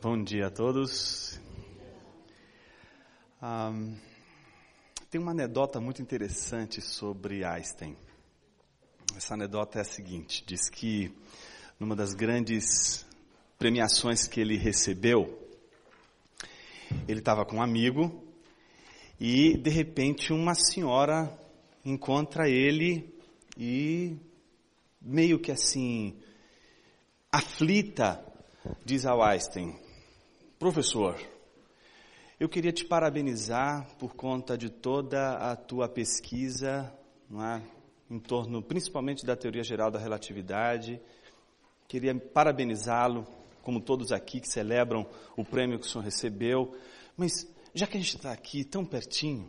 Bom dia a todos. Um, tem uma anedota muito interessante sobre Einstein. Essa anedota é a seguinte: diz que numa das grandes premiações que ele recebeu, ele estava com um amigo e de repente uma senhora encontra ele e meio que assim aflita diz ao Einstein: Professor, eu queria te parabenizar por conta de toda a tua pesquisa, não é? em torno principalmente da teoria geral da relatividade. Queria parabenizá-lo, como todos aqui que celebram o prêmio que o senhor recebeu. Mas, já que a gente está aqui tão pertinho,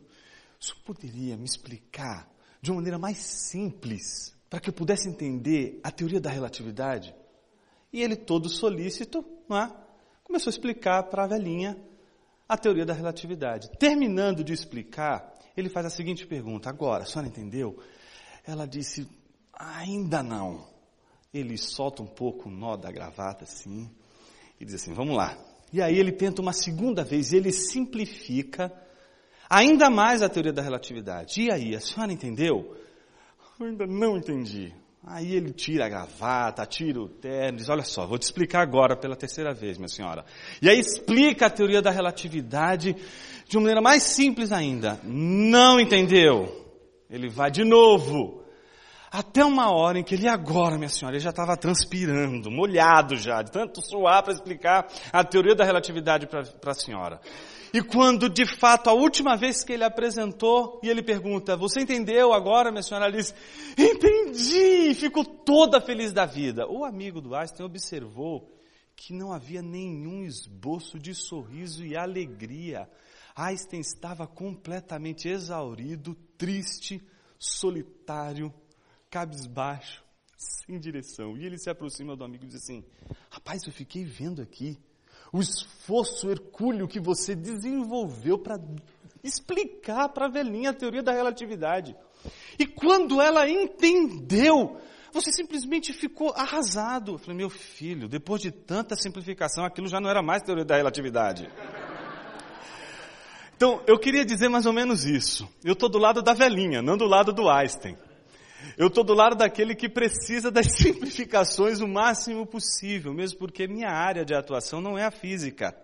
o senhor poderia me explicar de uma maneira mais simples, para que eu pudesse entender a teoria da relatividade? E ele, todo solícito, é? Começou a explicar para a velhinha a teoria da relatividade. Terminando de explicar, ele faz a seguinte pergunta: Agora, a senhora entendeu? Ela disse: Ainda não. Ele solta um pouco o nó da gravata assim e diz assim: Vamos lá. E aí ele tenta uma segunda vez, ele simplifica ainda mais a teoria da relatividade. E aí, a senhora entendeu? Eu ainda não entendi. Aí ele tira a gravata, tira o terno, diz: Olha só, vou te explicar agora pela terceira vez, minha senhora. E aí explica a teoria da relatividade de uma maneira mais simples ainda. Não entendeu? Ele vai de novo. Até uma hora em que ele agora, minha senhora, ele já estava transpirando, molhado já, de tanto suar para explicar a teoria da relatividade para a senhora. E quando de fato a última vez que ele apresentou, e ele pergunta: Você entendeu agora, minha senhora? Ela diz: Entendi! Ficou toda feliz da vida. O amigo do Einstein observou que não havia nenhum esboço de sorriso e alegria. Einstein estava completamente exaurido, triste, solitário, cabisbaixo, sem direção. E ele se aproxima do amigo e diz assim: Rapaz, eu fiquei vendo aqui o esforço hercúleo que você desenvolveu para explicar para a velhinha a teoria da relatividade. E quando ela entendeu, você simplesmente ficou arrasado. Eu falei, meu filho, depois de tanta simplificação, aquilo já não era mais teoria da relatividade. Então, eu queria dizer mais ou menos isso. Eu estou do lado da velhinha, não do lado do Einstein. Eu estou do lado daquele que precisa das simplificações o máximo possível, mesmo porque minha área de atuação não é a física.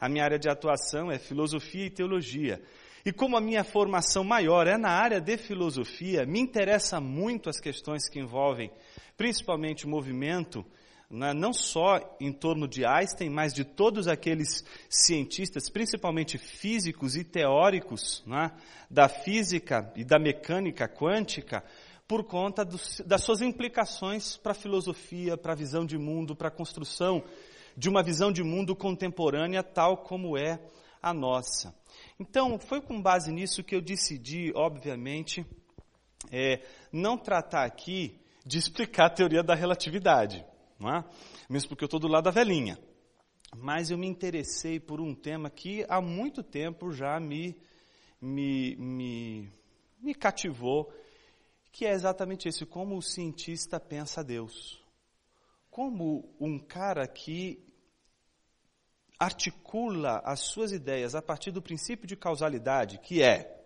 A minha área de atuação é filosofia e teologia. E como a minha formação maior é na área de filosofia, me interessa muito as questões que envolvem principalmente o movimento, né, não só em torno de Einstein, mas de todos aqueles cientistas, principalmente físicos e teóricos, né, da física e da mecânica quântica, por conta do, das suas implicações para a filosofia, para a visão de mundo, para a construção de uma visão de mundo contemporânea tal como é a nossa. Então, foi com base nisso que eu decidi, obviamente, é, não tratar aqui de explicar a teoria da relatividade, não é? mesmo porque eu estou do lado da velhinha. Mas eu me interessei por um tema que há muito tempo já me, me, me, me cativou que é exatamente esse, como o cientista pensa Deus. Como um cara que articula as suas ideias a partir do princípio de causalidade, que é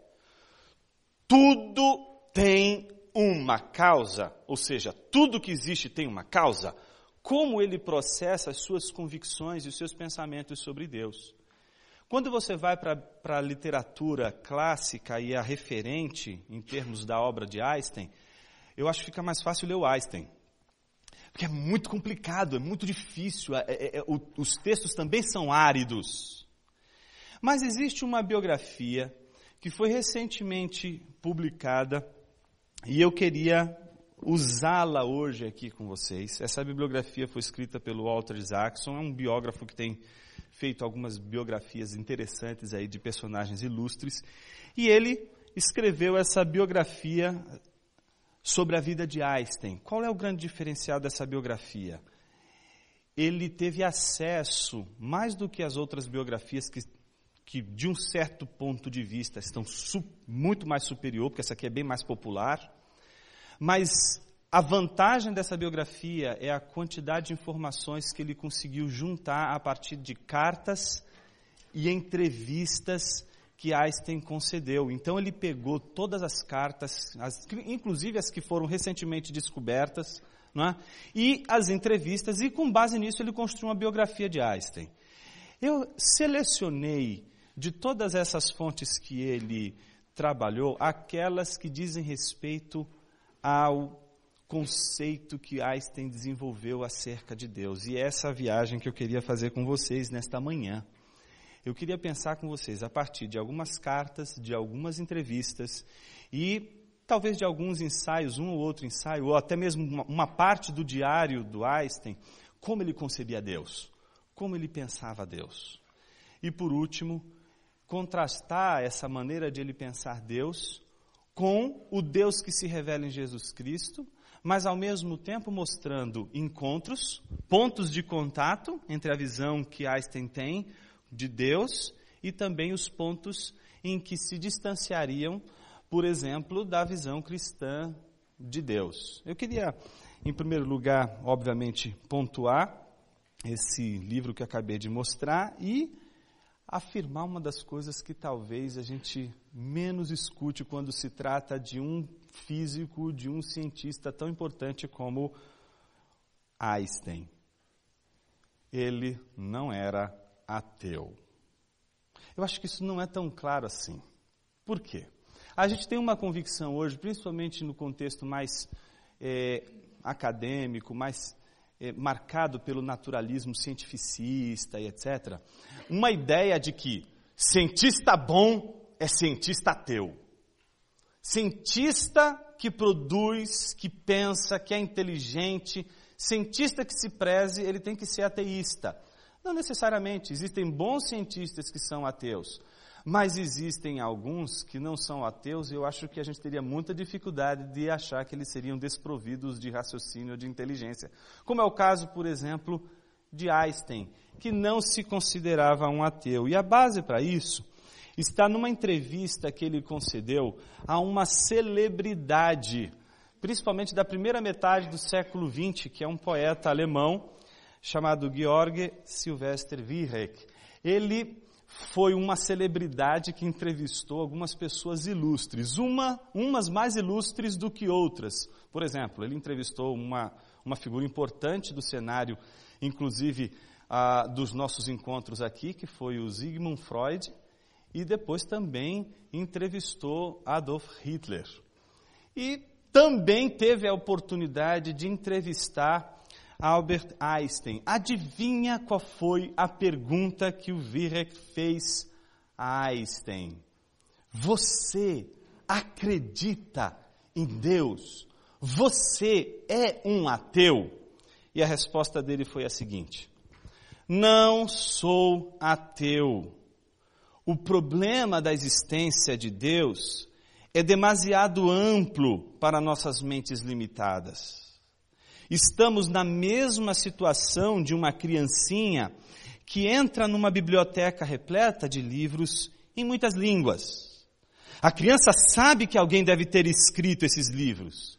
tudo tem uma causa, ou seja, tudo que existe tem uma causa, como ele processa as suas convicções e os seus pensamentos sobre Deus. Quando você vai para a literatura clássica e a referente em termos da obra de Einstein, eu acho que fica mais fácil ler o Einstein. Porque é muito complicado, é muito difícil, é, é, é, os textos também são áridos. Mas existe uma biografia que foi recentemente publicada e eu queria usá-la hoje aqui com vocês. Essa bibliografia foi escrita pelo Walter Isaacson, é um biógrafo que tem feito algumas biografias interessantes aí de personagens ilustres, e ele escreveu essa biografia sobre a vida de Einstein. Qual é o grande diferencial dessa biografia? Ele teve acesso, mais do que as outras biografias que, que de um certo ponto de vista estão su, muito mais superior, porque essa aqui é bem mais popular, mas a vantagem dessa biografia é a quantidade de informações que ele conseguiu juntar a partir de cartas e entrevistas que Einstein concedeu. Então ele pegou todas as cartas, as, inclusive as que foram recentemente descobertas, é? e as entrevistas, e com base nisso ele construiu uma biografia de Einstein. Eu selecionei de todas essas fontes que ele trabalhou, aquelas que dizem respeito ao conceito que Einstein desenvolveu acerca de Deus. E é essa viagem que eu queria fazer com vocês nesta manhã. Eu queria pensar com vocês a partir de algumas cartas, de algumas entrevistas e talvez de alguns ensaios, um ou outro ensaio, ou até mesmo uma, uma parte do diário do Einstein, como ele concebia Deus, como ele pensava Deus. E por último, contrastar essa maneira de ele pensar Deus com o Deus que se revela em Jesus Cristo, mas ao mesmo tempo mostrando encontros, pontos de contato entre a visão que Einstein tem de Deus e também os pontos em que se distanciariam, por exemplo, da visão cristã de Deus. Eu queria, em primeiro lugar, obviamente, pontuar esse livro que acabei de mostrar e afirmar uma das coisas que talvez a gente menos escute quando se trata de um físico, de um cientista tão importante como Einstein. Ele não era ateu. Eu acho que isso não é tão claro assim. Por quê? A gente tem uma convicção hoje, principalmente no contexto mais é, acadêmico, mais é, marcado pelo naturalismo cientificista e etc., uma ideia de que cientista bom é cientista ateu. Cientista que produz, que pensa, que é inteligente, cientista que se preze, ele tem que ser ateísta. Não necessariamente, existem bons cientistas que são ateus, mas existem alguns que não são ateus e eu acho que a gente teria muita dificuldade de achar que eles seriam desprovidos de raciocínio ou de inteligência. Como é o caso, por exemplo, de Einstein, que não se considerava um ateu. E a base para isso está numa entrevista que ele concedeu a uma celebridade, principalmente da primeira metade do século XX, que é um poeta alemão chamado Georg Silvester Wiereck. Ele foi uma celebridade que entrevistou algumas pessoas ilustres, uma, umas mais ilustres do que outras. Por exemplo, ele entrevistou uma, uma figura importante do cenário, inclusive ah, dos nossos encontros aqui, que foi o Sigmund Freud, e depois também entrevistou Adolf Hitler. E também teve a oportunidade de entrevistar Albert Einstein. Adivinha qual foi a pergunta que o Virek fez a Einstein? Você acredita em Deus? Você é um ateu? E a resposta dele foi a seguinte: Não sou ateu. O problema da existência de Deus é demasiado amplo para nossas mentes limitadas. Estamos na mesma situação de uma criancinha que entra numa biblioteca repleta de livros em muitas línguas. A criança sabe que alguém deve ter escrito esses livros.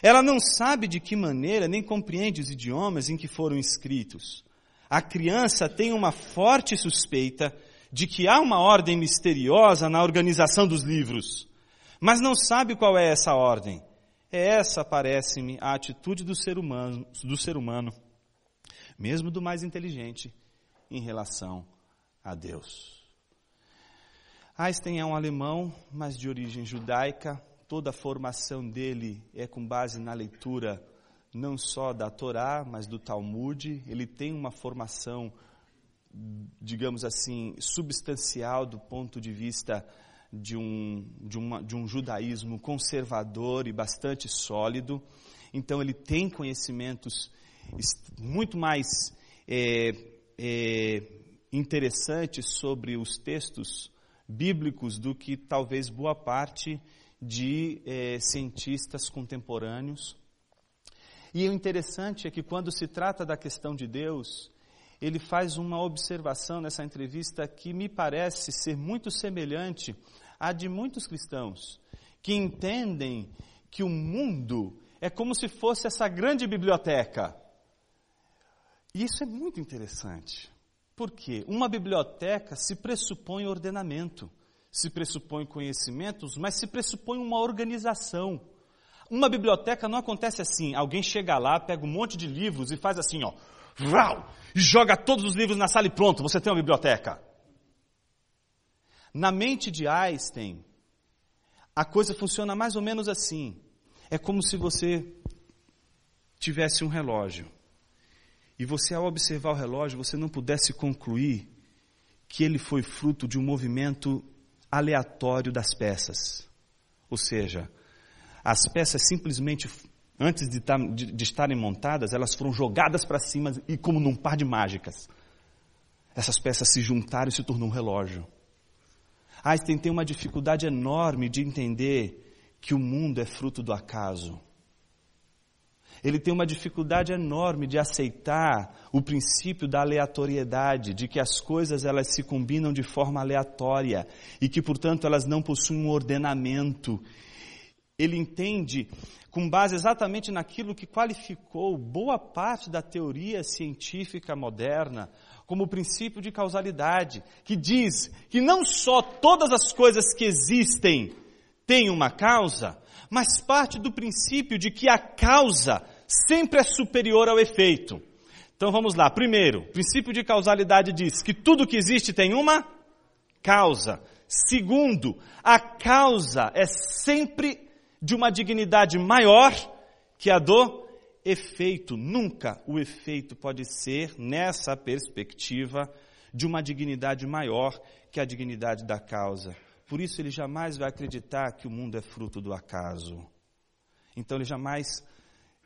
Ela não sabe de que maneira, nem compreende os idiomas em que foram escritos. A criança tem uma forte suspeita de que há uma ordem misteriosa na organização dos livros, mas não sabe qual é essa ordem. É essa, parece-me, a atitude do ser humano, do ser humano, mesmo do mais inteligente, em relação a Deus. Einstein é um alemão, mas de origem judaica. Toda a formação dele é com base na leitura não só da Torá, mas do Talmud. Ele tem uma formação, digamos assim, substancial do ponto de vista de um, de, uma, de um judaísmo conservador e bastante sólido. Então, ele tem conhecimentos muito mais é, é, interessantes sobre os textos bíblicos do que talvez boa parte de é, cientistas contemporâneos. E o interessante é que quando se trata da questão de Deus, ele faz uma observação nessa entrevista que me parece ser muito semelhante a de muitos cristãos que entendem que o mundo é como se fosse essa grande biblioteca. E isso é muito interessante. Por quê? Uma biblioteca se pressupõe ordenamento, se pressupõe conhecimentos, mas se pressupõe uma organização. Uma biblioteca não acontece assim, alguém chega lá, pega um monte de livros e faz assim, ó, vrau, e joga todos os livros na sala e pronto, você tem uma biblioteca. Na mente de Einstein, a coisa funciona mais ou menos assim. É como se você tivesse um relógio e você, ao observar o relógio, você não pudesse concluir que ele foi fruto de um movimento aleatório das peças. Ou seja, as peças simplesmente, antes de, de, de estarem montadas, elas foram jogadas para cima e como num par de mágicas. Essas peças se juntaram e se tornou um relógio. Einstein tem uma dificuldade enorme de entender que o mundo é fruto do acaso. Ele tem uma dificuldade enorme de aceitar o princípio da aleatoriedade, de que as coisas elas se combinam de forma aleatória e que, portanto, elas não possuem um ordenamento. Ele entende, com base exatamente naquilo que qualificou boa parte da teoria científica moderna, como o princípio de causalidade, que diz que não só todas as coisas que existem têm uma causa, mas parte do princípio de que a causa sempre é superior ao efeito. Então vamos lá. Primeiro, o princípio de causalidade diz que tudo que existe tem uma causa. Segundo, a causa é sempre de uma dignidade maior que a do efeito. Nunca o efeito pode ser, nessa perspectiva, de uma dignidade maior que a dignidade da causa. Por isso ele jamais vai acreditar que o mundo é fruto do acaso. Então ele jamais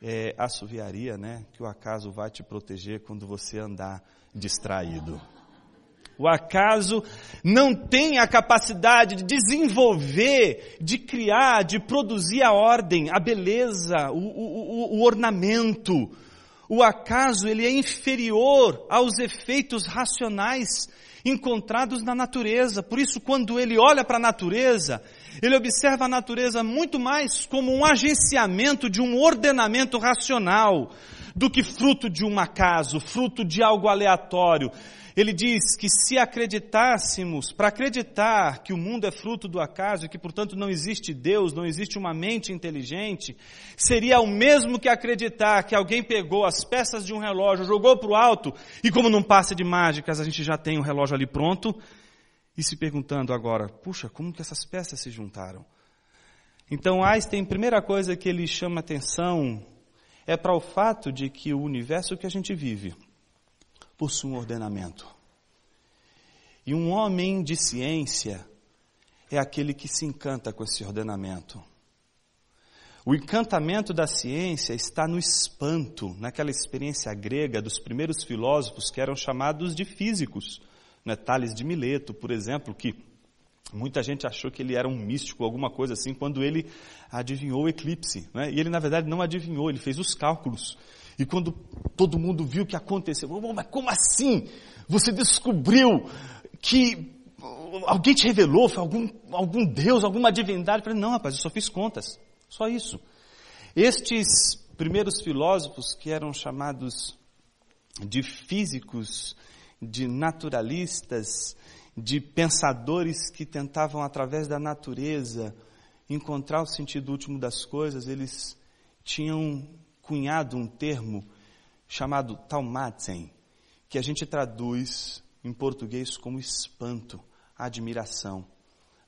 é, assoviaria, né, que o acaso vai te proteger quando você andar distraído. O acaso não tem a capacidade de desenvolver, de criar, de produzir a ordem, a beleza, o, o, o, ornamento. O acaso ele é inferior aos efeitos racionais encontrados na natureza. Por isso, quando ele olha para a natureza, ele observa a natureza muito mais como um agenciamento de um ordenamento racional do que fruto de um acaso, fruto de algo aleatório. Ele diz que se acreditássemos, para acreditar que o mundo é fruto do acaso e que, portanto, não existe Deus, não existe uma mente inteligente, seria o mesmo que acreditar que alguém pegou as peças de um relógio, jogou para o alto e, como num passe de mágicas, a gente já tem o relógio ali pronto e se perguntando agora, puxa, como que essas peças se juntaram? Então, Einstein, primeira coisa que ele chama atenção é para o fato de que o universo que a gente vive possui um ordenamento. E um homem de ciência é aquele que se encanta com esse ordenamento. O encantamento da ciência está no espanto, naquela experiência grega dos primeiros filósofos que eram chamados de físicos. Né? Tales de Mileto, por exemplo, que muita gente achou que ele era um místico, alguma coisa assim, quando ele adivinhou o eclipse. Né? E ele, na verdade, não adivinhou, ele fez os cálculos. E quando todo mundo viu o que aconteceu, oh, mas como assim? Você descobriu que alguém te revelou, foi algum, algum Deus, alguma divindade? Eu falei, não, rapaz, eu só fiz contas. Só isso. Estes primeiros filósofos que eram chamados de físicos de naturalistas, de pensadores que tentavam, através da natureza, encontrar o sentido último das coisas, eles tinham cunhado um termo chamado taumatzen, que a gente traduz em português como espanto, admiração,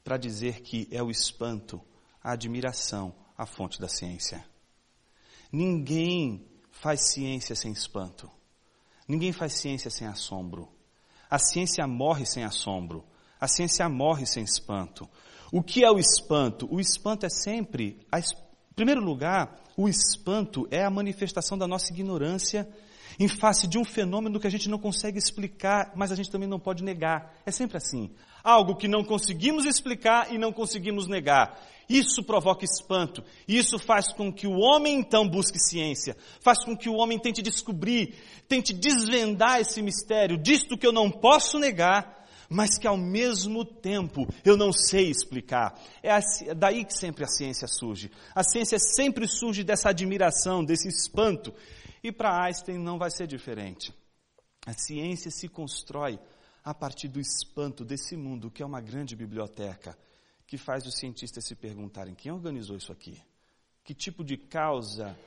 para dizer que é o espanto, a admiração, a fonte da ciência. Ninguém faz ciência sem espanto. Ninguém faz ciência sem assombro. A ciência morre sem assombro. A ciência morre sem espanto. O que é o espanto? O espanto é sempre, a, em primeiro lugar, o espanto é a manifestação da nossa ignorância em face de um fenômeno que a gente não consegue explicar, mas a gente também não pode negar. É sempre assim. Algo que não conseguimos explicar e não conseguimos negar. Isso provoca espanto. Isso faz com que o homem então busque ciência. Faz com que o homem tente descobrir, tente desvendar esse mistério, disto que eu não posso negar, mas que ao mesmo tempo eu não sei explicar. É daí que sempre a ciência surge. A ciência sempre surge dessa admiração, desse espanto. E para Einstein não vai ser diferente. A ciência se constrói a partir do espanto desse mundo, que é uma grande biblioteca, que faz os cientistas se perguntarem: quem organizou isso aqui? Que tipo de causa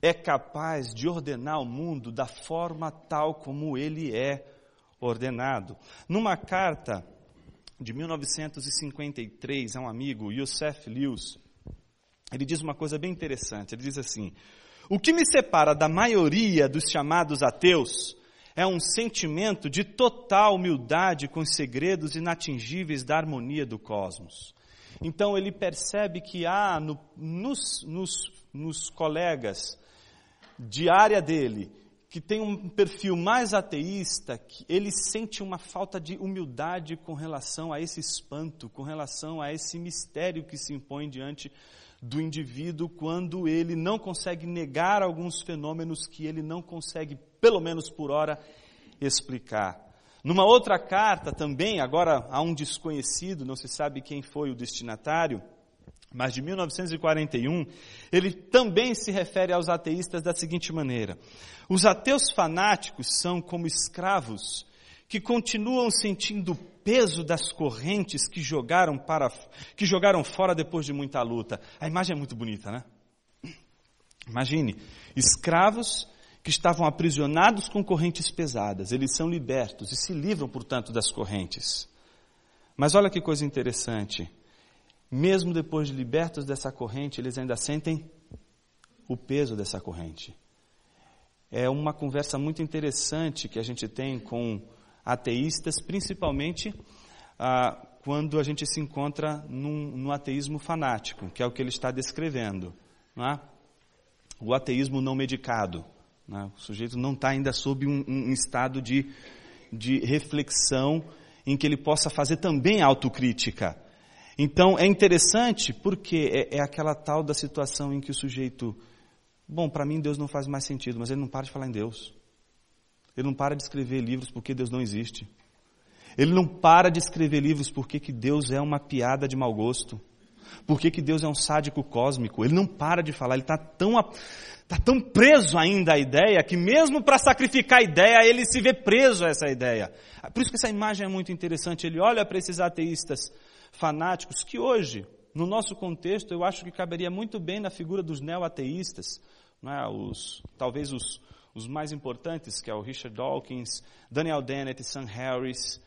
é capaz de ordenar o mundo da forma tal como ele é ordenado? Numa carta de 1953 a um amigo, Youssef Lewis, ele diz uma coisa bem interessante. Ele diz assim: O que me separa da maioria dos chamados ateus é um sentimento de total humildade com os segredos inatingíveis da harmonia do cosmos. Então ele percebe que há no, nos, nos, nos colegas de área dele, que tem um perfil mais ateísta, ele sente uma falta de humildade com relação a esse espanto, com relação a esse mistério que se impõe diante do indivíduo quando ele não consegue negar alguns fenômenos que ele não consegue pelo menos por hora, explicar. Numa outra carta também, agora há um desconhecido, não se sabe quem foi o destinatário, mas de 1941, ele também se refere aos ateístas da seguinte maneira: Os ateus fanáticos são como escravos que continuam sentindo peso das correntes que jogaram para que jogaram fora depois de muita luta. A imagem é muito bonita, né? Imagine, escravos que estavam aprisionados com correntes pesadas. Eles são libertos e se livram, portanto, das correntes. Mas olha que coisa interessante. Mesmo depois de libertos dessa corrente, eles ainda sentem o peso dessa corrente. É uma conversa muito interessante que a gente tem com ateístas, principalmente ah, quando a gente se encontra num, ateísmo fanático, que é o que ele está descrevendo. É? O ateísmo não medicado. Né? O sujeito não está ainda sob um, um estado de, de reflexão em que ele possa fazer também autocrítica. Então é interessante porque é, é, aquela tal da situação em que o sujeito, bom, para mim Deus não faz mais sentido, mas ele não para de falar em Deus. Ele não para de escrever livros porque Deus não existe. Ele não para de escrever livros porque que Deus é uma piada de mau gosto. Por que, Deus é um sádico cósmico? Ele não para de falar, ele está tão, tá tão preso ainda à ideia que mesmo para sacrificar a ideia, ele se vê preso a essa ideia. Por isso que essa imagem é muito interessante. Ele olha para esses ateístas fanáticos que hoje, no nosso contexto, eu acho que caberia muito bem na figura dos neo-ateístas, é? os, talvez os, os mais importantes, que é o Richard Dawkins, Daniel Dennett Sam Harris,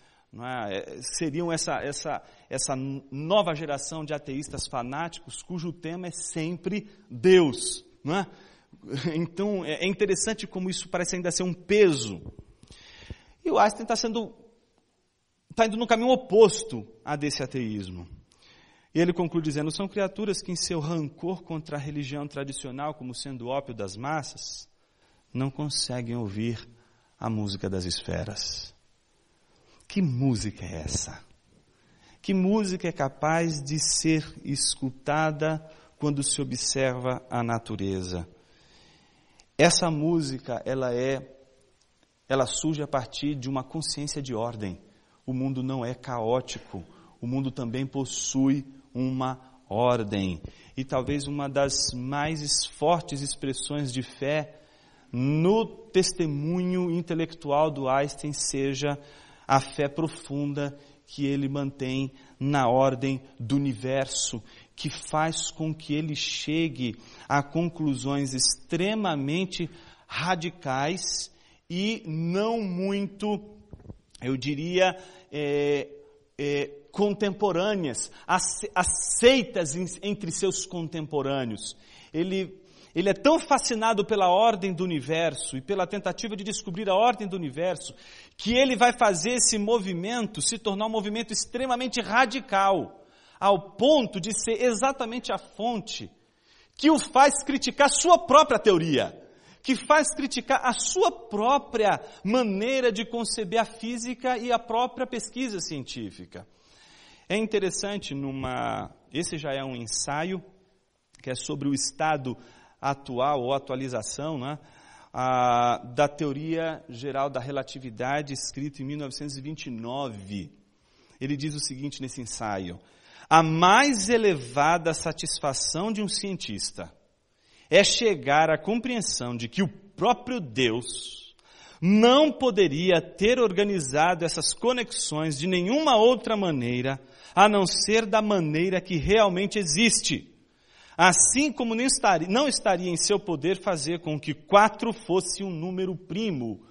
é? seriam essa, essa, essa nova geração de ateístas fanáticos cujo tema é sempre Deus. É? Então é interessante como isso parece ainda ser um peso. E o Einstein está sendo está indo no caminho oposto a desse ateísmo. E ele conclui dizendo: são criaturas que, em seu rancor contra a religião tradicional, como sendo ópio das massas, não conseguem ouvir a música das esferas. Que música é essa? Que música é capaz de ser escutada quando se observa a natureza? Essa música, ela é ela surge a partir de uma consciência de ordem. O mundo não é caótico, o mundo também possui uma ordem. E talvez uma das mais fortes expressões de fé no testemunho intelectual do Einstein seja a fé profunda que ele mantém na ordem do universo, que faz com que ele chegue a conclusões extremamente radicais e não muito, eu diria, é, é, contemporâneas, aceitas entre seus contemporâneos. Ele ele é tão fascinado pela ordem do universo e pela tentativa de descobrir a ordem do universo, que ele vai fazer esse movimento se tornar um movimento extremamente radical, ao ponto de ser exatamente a fonte que o faz criticar sua própria teoria, que faz criticar a sua própria maneira de conceber a física e a própria pesquisa científica. É interessante numa, esse já é um ensaio que é sobre o estado atual ou atualização, né? ah, da teoria geral da relatividade, escrito em 1929. Ele diz o seguinte nesse ensaio: a mais elevada satisfação de um cientista é chegar à compreensão de que o próprio Deus não poderia ter organizado essas conexões de nenhuma outra maneira a não ser da maneira que realmente existe. Assim como não estaria, não estaria em seu poder fazer com que quatro fosse um número primo,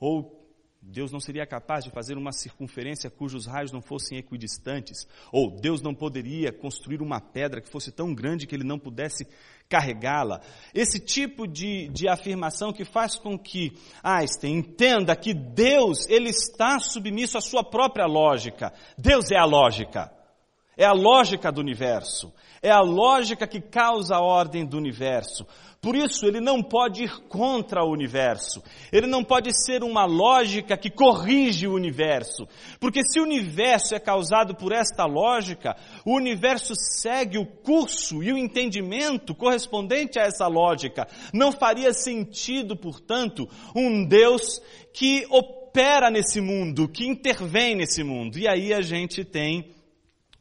ou Deus não seria capaz de fazer uma circunferência cujos raios não fossem equidistantes, ou Deus não poderia construir uma pedra que fosse tão grande que ele não pudesse carregá-la. Esse tipo de, de afirmação que faz com que Einstein entenda que Deus, ele está submisso à sua própria lógica. Deus é a lógica. É a lógica do universo. É a lógica que causa a ordem do universo. Por isso, ele não pode ir contra o universo. Ele não pode ser uma lógica que corrige o universo. Porque se o universo é causado por esta lógica, o universo segue o curso e o entendimento correspondente a essa lógica. Não faria sentido, portanto, um Deus que opera nesse mundo, que intervém nesse mundo. E aí a gente tem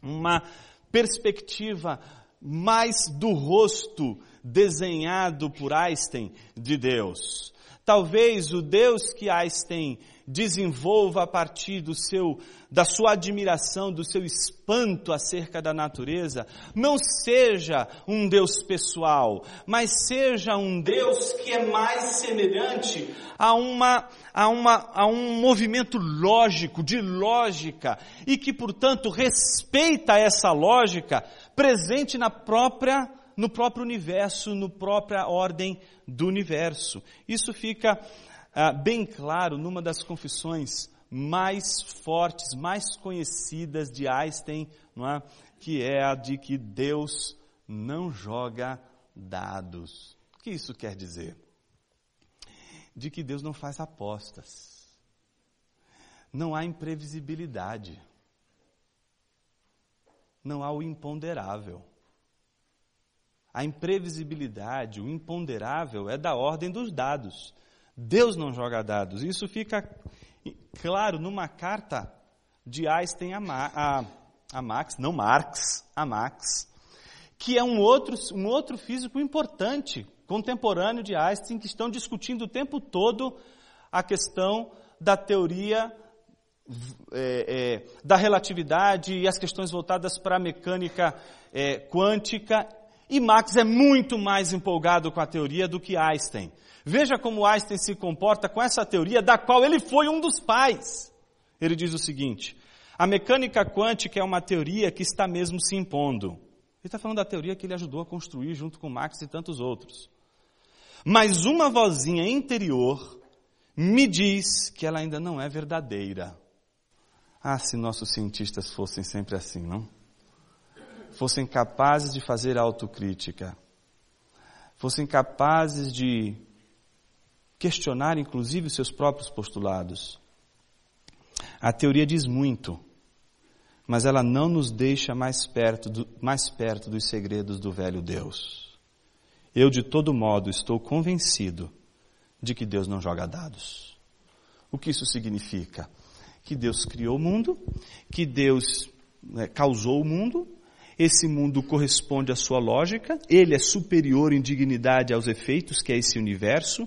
uma perspectiva mais do rosto desenhado por Einstein de Deus. Talvez o Deus que Einstein desenvolva a partir do seu, da sua admiração, do seu espanto acerca da natureza, não seja um Deus pessoal, mas seja um Deus que é mais semelhante a uma, a uma, a um movimento lógico, de lógica, e que, portanto, respeita essa lógica presente na própria no próprio universo, no própria ordem do universo. Isso fica ah, bem claro numa das confissões mais fortes, mais conhecidas de Einstein, é? que é a de que Deus não joga dados. O que isso quer dizer? De que Deus não faz apostas. Não há imprevisibilidade. Não há o imponderável. A imprevisibilidade, o imponderável é da ordem dos dados. Deus não joga dados. Isso fica claro numa carta de Einstein a, Ma, a, a Max, não Marx, a Max, que é um outro, um outro físico importante, contemporâneo de Einstein, que estão discutindo o tempo todo a questão da teoria é, é, da relatividade e as questões voltadas para a mecânica é, quântica. E Marx é muito mais empolgado com a teoria do que Einstein. Veja como Einstein se comporta com essa teoria da qual ele foi um dos pais. Ele diz o seguinte: a mecânica quântica é uma teoria que está mesmo se impondo. Ele está falando da teoria que ele ajudou a construir junto com Marx e tantos outros. Mas uma vozinha interior me diz que ela ainda não é verdadeira. Ah, se nossos cientistas fossem sempre assim, não? Fossem capazes de fazer autocrítica, fossem capazes de questionar inclusive os seus próprios postulados. A teoria diz muito, mas ela não nos deixa mais perto, do, mais perto dos segredos do velho Deus. Eu, de todo modo, estou convencido de que Deus não joga dados. O que isso significa? Que Deus criou o mundo, que Deus né, causou o mundo, esse mundo corresponde à sua lógica, ele é superior em dignidade aos efeitos que é esse universo,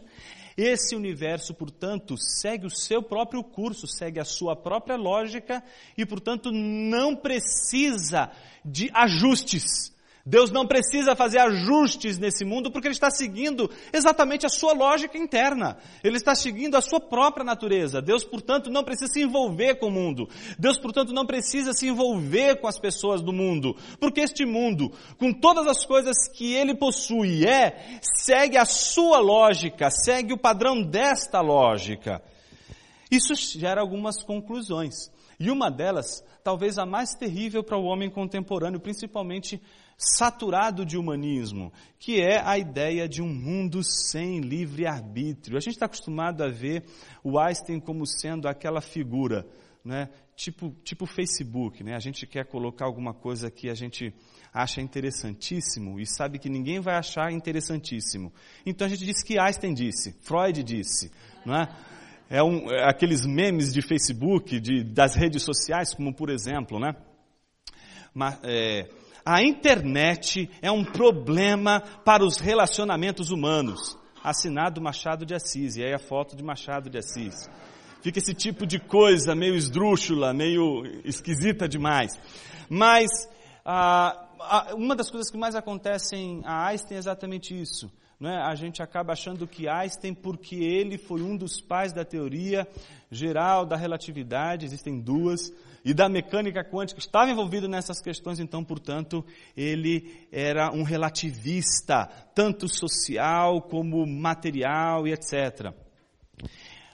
esse universo, portanto, segue o seu próprio curso, segue a sua própria lógica e, portanto, não precisa de ajustes. Deus não precisa fazer ajustes nesse mundo porque ele está seguindo exatamente a sua lógica interna. Ele está seguindo a sua própria natureza. Deus, portanto, não precisa se envolver com o mundo. Deus, portanto, não precisa se envolver com as pessoas do mundo. Porque este mundo, com todas as coisas que ele possui e é, segue a sua lógica, segue o padrão desta lógica. Isso gera algumas conclusões. E uma delas, talvez a mais terrível para o homem contemporâneo, principalmente saturado de humanismo, que é a ideia de um mundo sem livre-arbítrio. A gente está acostumado a ver o Einstein como sendo aquela figura né, tipo, tipo Facebook, né? A gente quer colocar alguma coisa que a gente acha interessantíssimo e sabe que ninguém vai achar interessantíssimo. Então a gente diz que Einstein disse, Freud disse, não é? É, um, é aqueles memes de Facebook, de, das redes sociais, como por exemplo, né? Mas, é, a internet é um problema para os relacionamentos humanos. Assinado Machado de Assis, e aí a foto de Machado de Assis. Fica esse tipo de coisa meio esdrúxula, meio esquisita demais. Mas ah, uma das coisas que mais acontecem a Einstein é exatamente isso. Não é? A gente acaba achando que Einstein, porque ele foi um dos pais da teoria geral da relatividade, existem duas, e da mecânica quântica, estava envolvido nessas questões, então, portanto, ele era um relativista, tanto social como material e etc.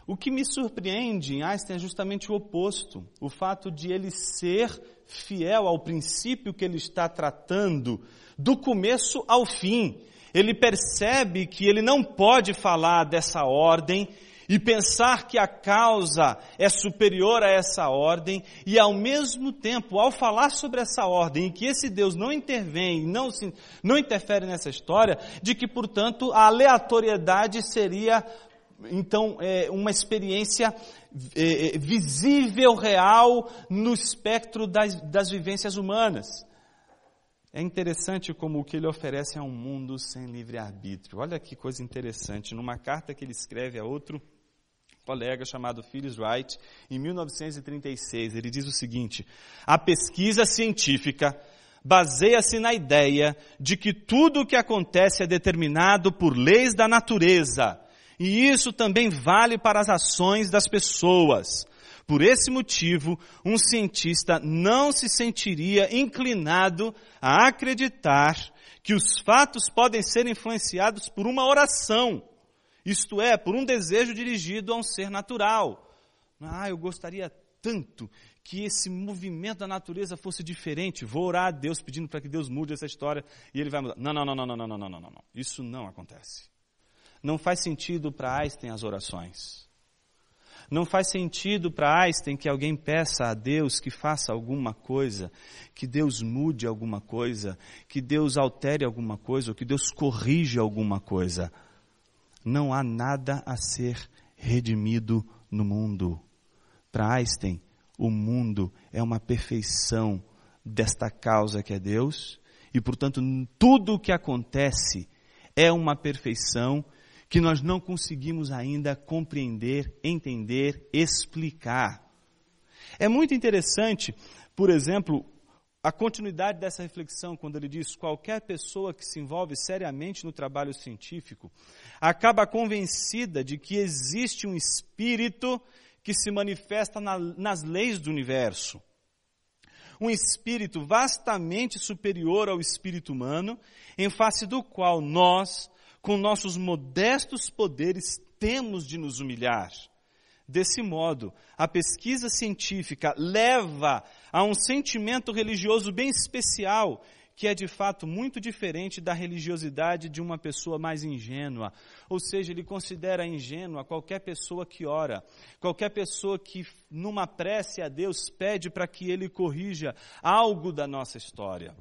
O que me surpreende em Einstein é justamente o oposto. O fato de ele ser fiel ao princípio que ele está tratando, do começo ao fim. Ele percebe que ele não pode falar dessa ordem e pensar que a causa é superior a essa ordem, e ao mesmo tempo, ao falar sobre essa ordem, e que esse Deus não intervém, não, se, não interfere nessa história, de que, portanto, a aleatoriedade seria então, é uma experiência é, é, visível, real, no espectro das, das vivências humanas. É interessante como o que ele oferece é um mundo sem livre-arbítrio. Olha que coisa interessante. Numa carta que ele escreve a outro colega chamado Phyllis Wright, em 1936, ele diz o seguinte: A pesquisa científica baseia-se na ideia de que tudo o que acontece é determinado por leis da natureza e isso também vale para as ações das pessoas. Por esse motivo, um cientista não se sentiria inclinado a acreditar que os fatos podem ser influenciados por uma oração, isto é, por um desejo dirigido a um ser natural. Ah, eu gostaria tanto que esse movimento da natureza fosse diferente. Vou orar a Deus pedindo para que Deus mude essa história e ele vai mudar. Não, não, não, não, não, não, não, não, não. Isso não acontece. Não faz sentido para Einstein as orações. Não faz sentido para Einstein que alguém peça a Deus que faça alguma coisa, que Deus mude alguma coisa, que Deus altere alguma coisa, ou que Deus corrija alguma coisa. Não há nada a ser redimido no mundo. Para Einstein, o mundo é uma perfeição desta causa que é Deus, e portanto tudo o que acontece é uma perfeição que nós não conseguimos ainda compreender, entender, explicar. É muito interessante, por exemplo, a continuidade dessa reflexão, quando ele diz: qualquer pessoa que se envolve seriamente no trabalho científico acaba convencida de que existe um espírito que se manifesta na, nas leis do universo. Um espírito vastamente superior ao espírito humano, em face do qual nós, com nossos modestos poderes, temos de nos humilhar. Desse modo, a pesquisa científica leva a um sentimento religioso bem especial, que é de fato muito diferente da religiosidade de uma pessoa mais ingênua. Ou seja, ele considera ingênua qualquer pessoa que ora, qualquer pessoa que, numa prece a Deus, pede para que ele corrija algo da nossa história.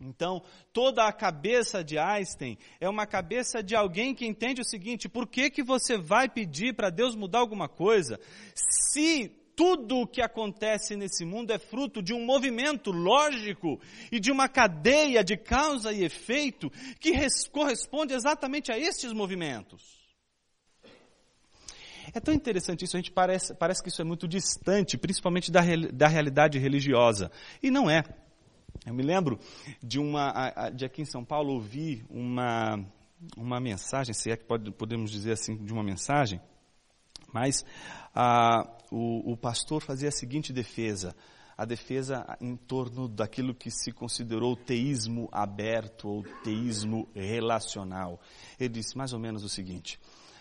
Então, toda a cabeça de Einstein é uma cabeça de alguém que entende o seguinte: por que, que você vai pedir para Deus mudar alguma coisa se tudo o que acontece nesse mundo é fruto de um movimento lógico e de uma cadeia de causa e efeito que corresponde exatamente a estes movimentos? É tão interessante isso, a gente parece, parece que isso é muito distante, principalmente da, da realidade religiosa. E não é. Eu me lembro de uma, de aqui em São Paulo, ouvir uma, uma mensagem, se é que pode, podemos dizer assim, de uma mensagem, mas o, o pastor fazia a seguinte defesa, a defesa em torno daquilo que se considerou teísmo aberto ou teísmo relacional. Ele disse mais ou menos o seguinte: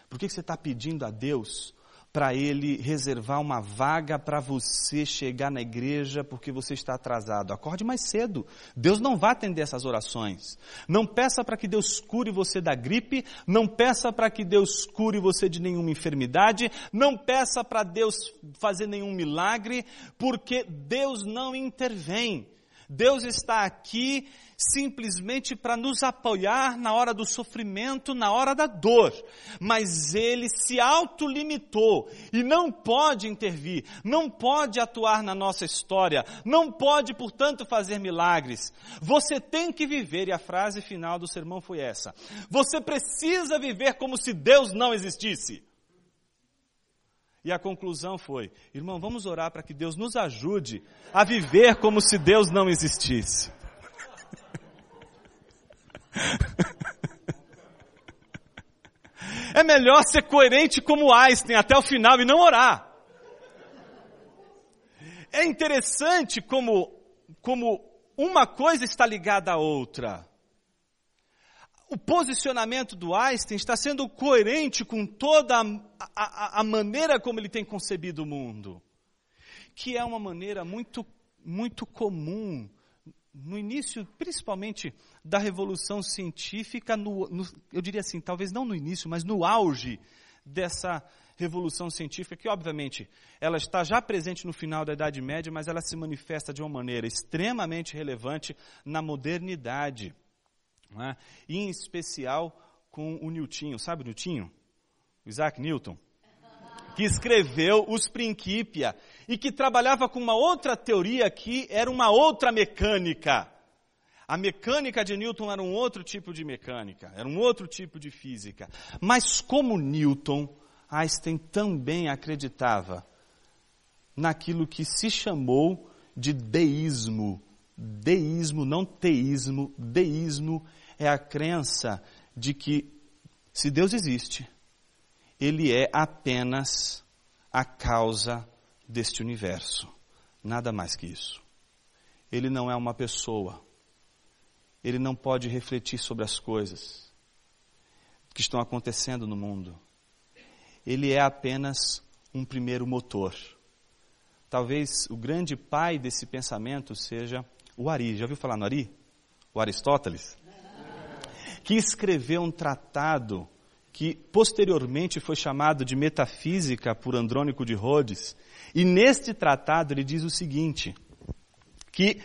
por que você está pedindo a Deus para ele reservar uma vaga para você chegar na igreja porque você está atrasado. Acorde mais cedo. Deus não vai atender essas orações. Não peça para que Deus cure você da gripe, não peça para que Deus cure você de nenhuma enfermidade, não peça para Deus fazer nenhum milagre, porque Deus não intervém. Deus está aqui simplesmente para nos apoiar na hora do sofrimento, na hora da dor. Mas ele se autolimitou e não pode intervir, não pode atuar na nossa história, não pode, portanto, fazer milagres. Você tem que viver, e a frase final do sermão foi essa: você precisa viver como se Deus não existisse. E a conclusão foi: irmão, vamos orar para que Deus nos ajude a viver como se Deus não existisse. É melhor ser coerente como Einstein até o final e não orar. É interessante como, como uma coisa está ligada à outra. O posicionamento do Einstein está sendo coerente com toda a, a, a maneira como ele tem concebido o mundo, que é uma maneira muito, muito comum no início, principalmente da revolução científica, no, no, eu diria assim, talvez não no início, mas no auge dessa revolução científica, que obviamente ela está já presente no final da Idade Média, mas ela se manifesta de uma maneira extremamente relevante na modernidade. É? E em especial com o Newton, sabe o Newton? O Isaac Newton? Que escreveu os Principia e que trabalhava com uma outra teoria que era uma outra mecânica. A mecânica de Newton era um outro tipo de mecânica, era um outro tipo de física. Mas como Newton, Einstein também acreditava naquilo que se chamou de deísmo. Deísmo, não teísmo, deísmo é a crença de que se Deus existe, ele é apenas a causa deste universo. Nada mais que isso. Ele não é uma pessoa. Ele não pode refletir sobre as coisas que estão acontecendo no mundo. Ele é apenas um primeiro motor. Talvez o grande pai desse pensamento seja o Ari. Já ouviu falar no Ari? O Aristóteles? Que escreveu um tratado que posteriormente foi chamado de Metafísica por Andrônico de Rhodes, e neste tratado ele diz o seguinte: que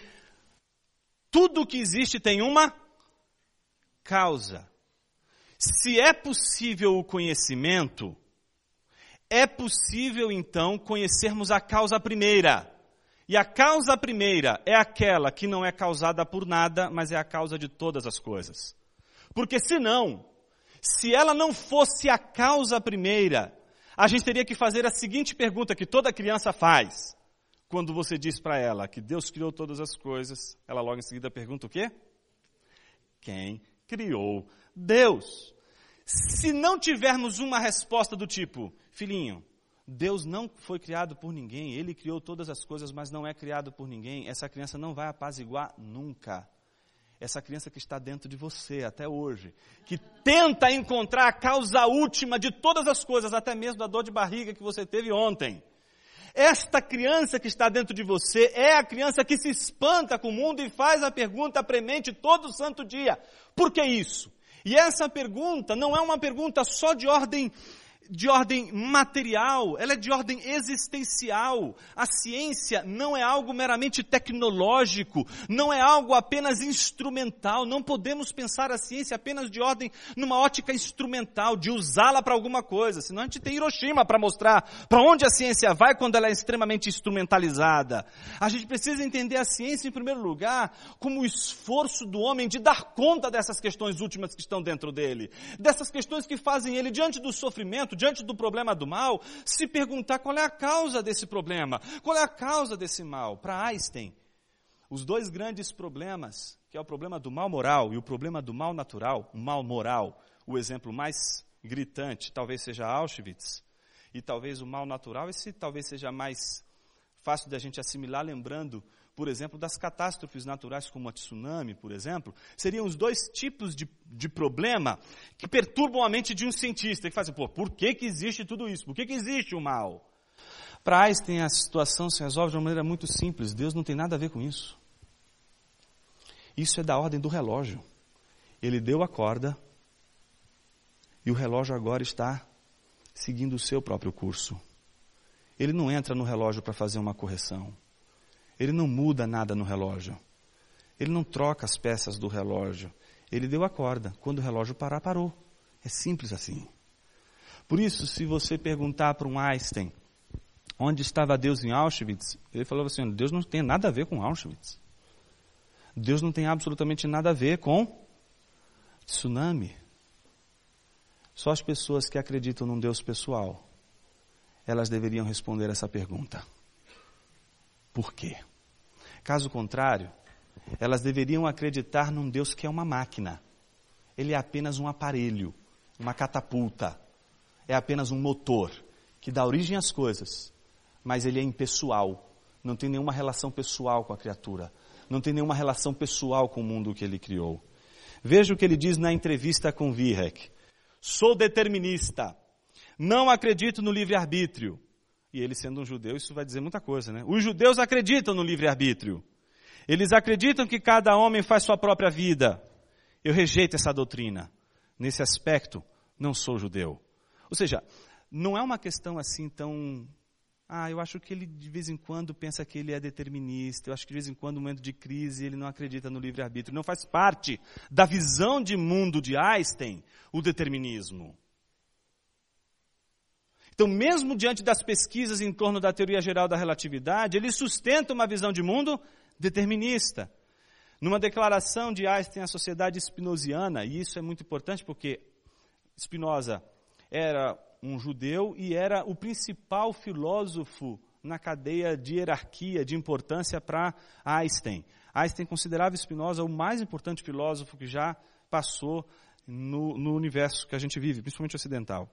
tudo que existe tem uma causa. Se é possível o conhecimento, é possível então conhecermos a causa primeira. E a causa primeira é aquela que não é causada por nada, mas é a causa de todas as coisas. Porque senão, se ela não fosse a causa primeira, a gente teria que fazer a seguinte pergunta que toda criança faz. Quando você diz para ela que Deus criou todas as coisas, ela logo em seguida pergunta o quê? Quem criou Deus? Se não tivermos uma resposta do tipo, filhinho, Deus não foi criado por ninguém, Ele criou todas as coisas, mas não é criado por ninguém, essa criança não vai apaziguar nunca essa criança que está dentro de você até hoje, que tenta encontrar a causa última de todas as coisas, até mesmo da dor de barriga que você teve ontem. Esta criança que está dentro de você é a criança que se espanta com o mundo e faz a pergunta premente todo santo dia: por que isso? E essa pergunta não é uma pergunta só de ordem de ordem material, ela é de ordem existencial. A ciência não é algo meramente tecnológico, não é algo apenas instrumental. Não podemos pensar a ciência apenas de ordem numa ótica instrumental, de usá-la para alguma coisa. Senão a gente tem Hiroshima para mostrar para onde a ciência vai quando ela é extremamente instrumentalizada. A gente precisa entender a ciência, em primeiro lugar, como o esforço do homem de dar conta dessas questões últimas que estão dentro dele, dessas questões que fazem ele, diante do sofrimento, diante do problema do mal, se perguntar qual é a causa desse problema, qual é a causa desse mal. Para Einstein, os dois grandes problemas, que é o problema do mal moral e o problema do mal natural, o mal moral, o exemplo mais gritante talvez seja Auschwitz, e talvez o mal natural, esse talvez seja mais fácil da gente assimilar, lembrando por exemplo, das catástrofes naturais, como a tsunami, por exemplo, seriam os dois tipos de, de problema que perturbam a mente de um cientista, que faz assim, pô, por que, que existe tudo isso? Por que, que existe o mal? Para Einstein, a situação se resolve de uma maneira muito simples. Deus não tem nada a ver com isso. Isso é da ordem do relógio. Ele deu a corda e o relógio agora está seguindo o seu próprio curso. Ele não entra no relógio para fazer uma correção. Ele não muda nada no relógio. Ele não troca as peças do relógio. Ele deu a corda. Quando o relógio parar, parou. É simples assim. Por isso, se você perguntar para um Einstein onde estava Deus em Auschwitz, ele falou assim: Deus não tem nada a ver com Auschwitz. Deus não tem absolutamente nada a ver com tsunami. Só as pessoas que acreditam num Deus pessoal, elas deveriam responder essa pergunta. Por quê? Caso contrário, elas deveriam acreditar num Deus que é uma máquina. Ele é apenas um aparelho, uma catapulta. É apenas um motor que dá origem às coisas, mas ele é impessoal. Não tem nenhuma relação pessoal com a criatura. Não tem nenhuma relação pessoal com o mundo que ele criou. Veja o que ele diz na entrevista com Vihek. Sou determinista. Não acredito no livre-arbítrio. E ele sendo um judeu, isso vai dizer muita coisa, né? Os judeus acreditam no livre-arbítrio. Eles acreditam que cada homem faz sua própria vida. Eu rejeito essa doutrina. Nesse aspecto, não sou judeu. Ou seja, não é uma questão assim tão ah, eu acho que ele de vez em quando pensa que ele é determinista. Eu acho que de vez em quando, no momento de crise, ele não acredita no livre-arbítrio. Não faz parte da visão de mundo de Einstein o determinismo. Então, mesmo diante das pesquisas em torno da teoria geral da relatividade, ele sustenta uma visão de mundo determinista. Numa declaração de Einstein à sociedade spinosiana, e isso é muito importante porque Spinoza era um judeu e era o principal filósofo na cadeia de hierarquia, de importância para Einstein. Einstein considerava Spinoza o mais importante filósofo que já passou no, no universo que a gente vive, principalmente ocidental.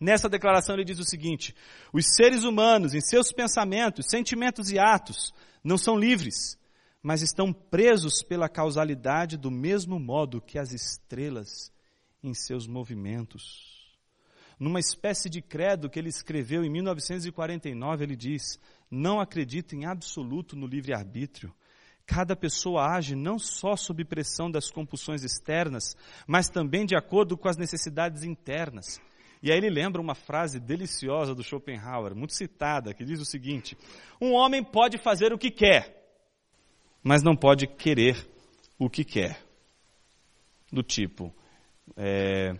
Nessa declaração ele diz o seguinte: os seres humanos, em seus pensamentos, sentimentos e atos, não são livres, mas estão presos pela causalidade do mesmo modo que as estrelas em seus movimentos numa espécie de credo que ele escreveu em 1949, ele diz: Não acredito em absoluto no livre-arbítrio. Cada pessoa age não só sob pressão das compulsões externas, mas também de acordo com as necessidades internas. E aí ele lembra uma frase deliciosa do Schopenhauer, muito citada, que diz o seguinte: Um homem pode fazer o que quer, mas não pode querer o que quer. Do tipo, é,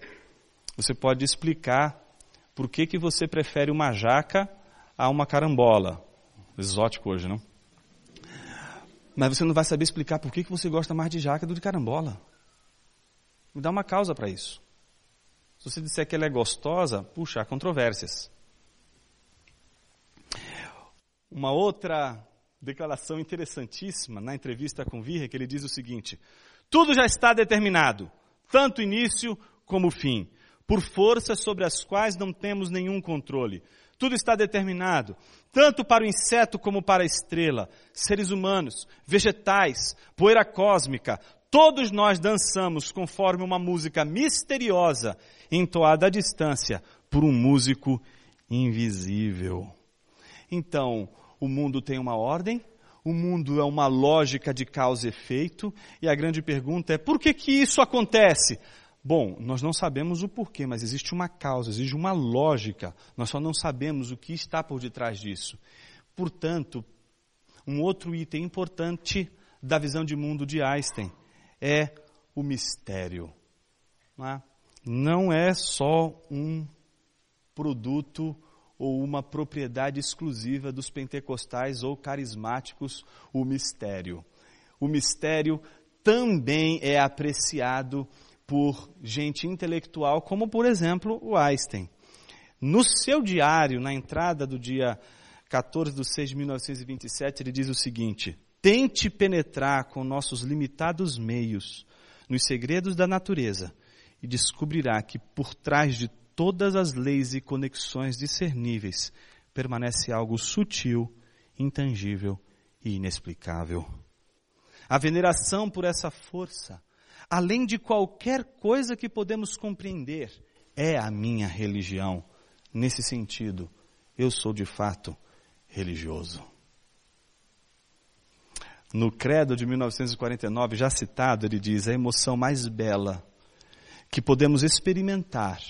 você pode explicar por que, que você prefere uma jaca a uma carambola. Exótico hoje, não? Mas você não vai saber explicar por que, que você gosta mais de jaca do que de carambola. Me dá uma causa para isso. Se você disser que ela é gostosa, puxa, há controvérsias. Uma outra declaração interessantíssima na entrevista com Virre, que ele diz o seguinte: tudo já está determinado, tanto o início como o fim por forças sobre as quais não temos nenhum controle. Tudo está determinado, tanto para o inseto como para a estrela, seres humanos, vegetais, poeira cósmica, todos nós dançamos conforme uma música misteriosa, entoada à distância por um músico invisível. Então, o mundo tem uma ordem, o mundo é uma lógica de causa e efeito, e a grande pergunta é por que que isso acontece? Bom, nós não sabemos o porquê, mas existe uma causa, existe uma lógica. Nós só não sabemos o que está por detrás disso. Portanto, um outro item importante da visão de mundo de Einstein é o mistério. Não é, não é só um produto ou uma propriedade exclusiva dos pentecostais ou carismáticos o mistério. O mistério também é apreciado por gente intelectual, como por exemplo o Einstein. No seu diário, na entrada do dia 14 de 6 de 1927, ele diz o seguinte: Tente penetrar com nossos limitados meios nos segredos da natureza e descobrirá que por trás de todas as leis e conexões discerníveis permanece algo sutil, intangível e inexplicável. A veneração por essa força, além de qualquer coisa que podemos compreender, é a minha religião. Nesse sentido, eu sou de fato religioso. No Credo de 1949, já citado, ele diz: a emoção mais bela que podemos experimentar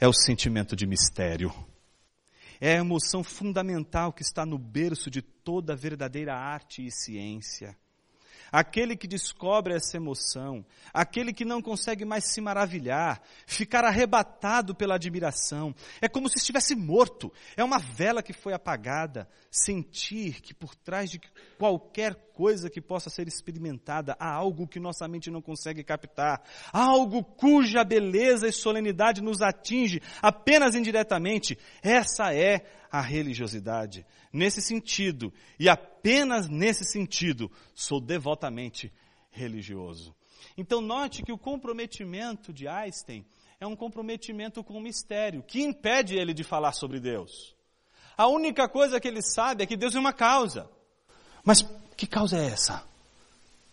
é o sentimento de mistério. É a emoção fundamental que está no berço de toda verdadeira arte e ciência aquele que descobre essa emoção, aquele que não consegue mais se maravilhar, ficar arrebatado pela admiração. É como se estivesse morto, é uma vela que foi apagada. Sentir que por trás de qualquer coisa que possa ser experimentada há algo que nossa mente não consegue captar, algo cuja beleza e solenidade nos atinge apenas indiretamente. Essa é a religiosidade. Nesse sentido, e apenas nesse sentido, sou devotamente religioso. Então, note que o comprometimento de Einstein é um comprometimento com o mistério, que impede ele de falar sobre Deus. A única coisa que ele sabe é que Deus é uma causa. Mas que causa é essa?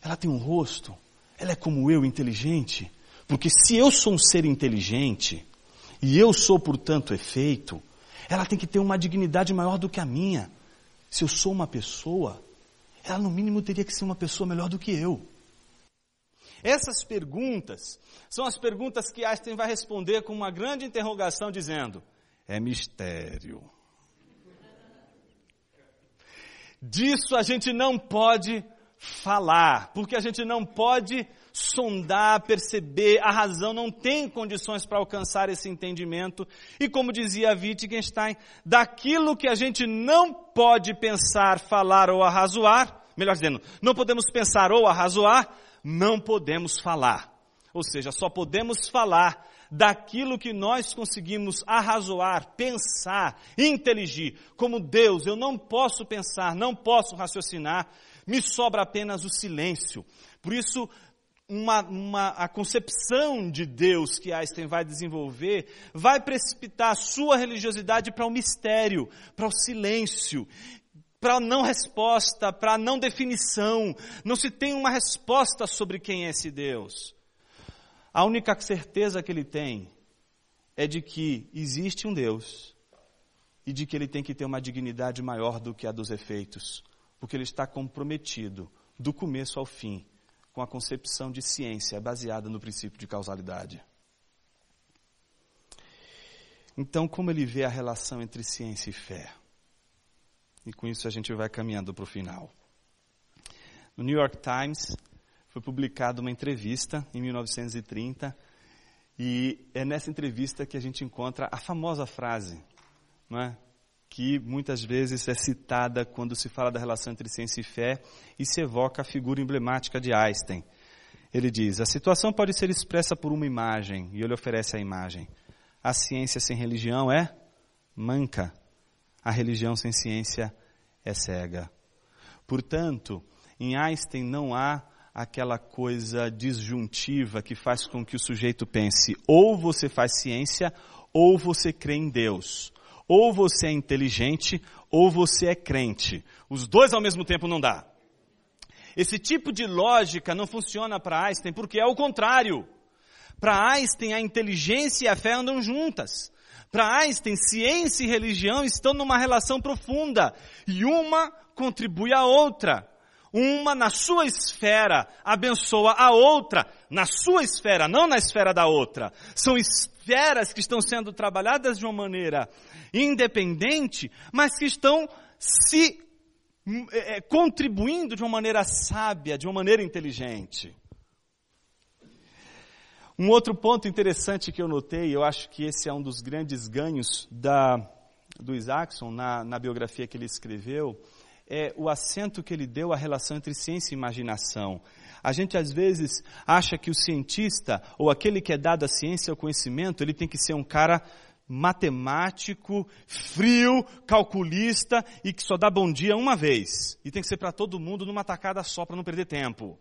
Ela tem um rosto? Ela é como eu, inteligente? Porque se eu sou um ser inteligente, e eu sou, portanto, efeito, ela tem que ter uma dignidade maior do que a minha. Se eu sou uma pessoa, ela no mínimo teria que ser uma pessoa melhor do que eu. Essas perguntas são as perguntas que Einstein vai responder com uma grande interrogação, dizendo: é mistério. Disso a gente não pode falar, porque a gente não pode sondar, perceber, a razão não tem condições para alcançar esse entendimento. E como dizia Wittgenstein, daquilo que a gente não pode pensar, falar ou arrazoar, melhor dizendo, não podemos pensar ou arrazoar, não podemos falar. Ou seja, só podemos falar daquilo que nós conseguimos arrazoar, pensar, inteligir. Como Deus, eu não posso pensar, não posso raciocinar, me sobra apenas o silêncio. Por isso, uma, uma, a concepção de Deus que Einstein vai desenvolver vai precipitar a sua religiosidade para o mistério, para o silêncio, para a não resposta, para a não definição. Não se tem uma resposta sobre quem é esse Deus. A única certeza que ele tem é de que existe um Deus e de que ele tem que ter uma dignidade maior do que a dos efeitos, porque ele está comprometido do começo ao fim com a concepção de ciência baseada no princípio de causalidade. Então, como ele vê a relação entre ciência e fé? E com isso a gente vai caminhando para o final. No New York Times foi publicada uma entrevista em 1930 e é nessa entrevista que a gente encontra a famosa frase, não é? Que muitas vezes é citada quando se fala da relação entre ciência e fé e se evoca a figura emblemática de Einstein. Ele diz: a situação pode ser expressa por uma imagem, e ele oferece a imagem. A ciência sem religião é manca, a religião sem ciência é cega. Portanto, em Einstein não há aquela coisa disjuntiva que faz com que o sujeito pense: ou você faz ciência, ou você crê em Deus ou você é inteligente, ou você é crente. Os dois ao mesmo tempo não dá. Esse tipo de lógica não funciona para Einstein porque é o contrário. Para Einstein, a inteligência e a fé andam juntas. Para Einstein, ciência e religião estão numa relação profunda e uma contribui à outra. Uma na sua esfera abençoa a outra na sua esfera, não na esfera da outra. São esferas que estão sendo trabalhadas de uma maneira independente, mas que estão se é, contribuindo de uma maneira sábia, de uma maneira inteligente. Um outro ponto interessante que eu notei, eu acho que esse é um dos grandes ganhos da, do Isaacson na, na biografia que ele escreveu, é o acento que ele deu à relação entre ciência e imaginação. A gente às vezes acha que o cientista, ou aquele que é dado a ciência ou conhecimento, ele tem que ser um cara matemático, frio, calculista e que só dá bom dia uma vez. E tem que ser para todo mundo numa tacada só para não perder tempo.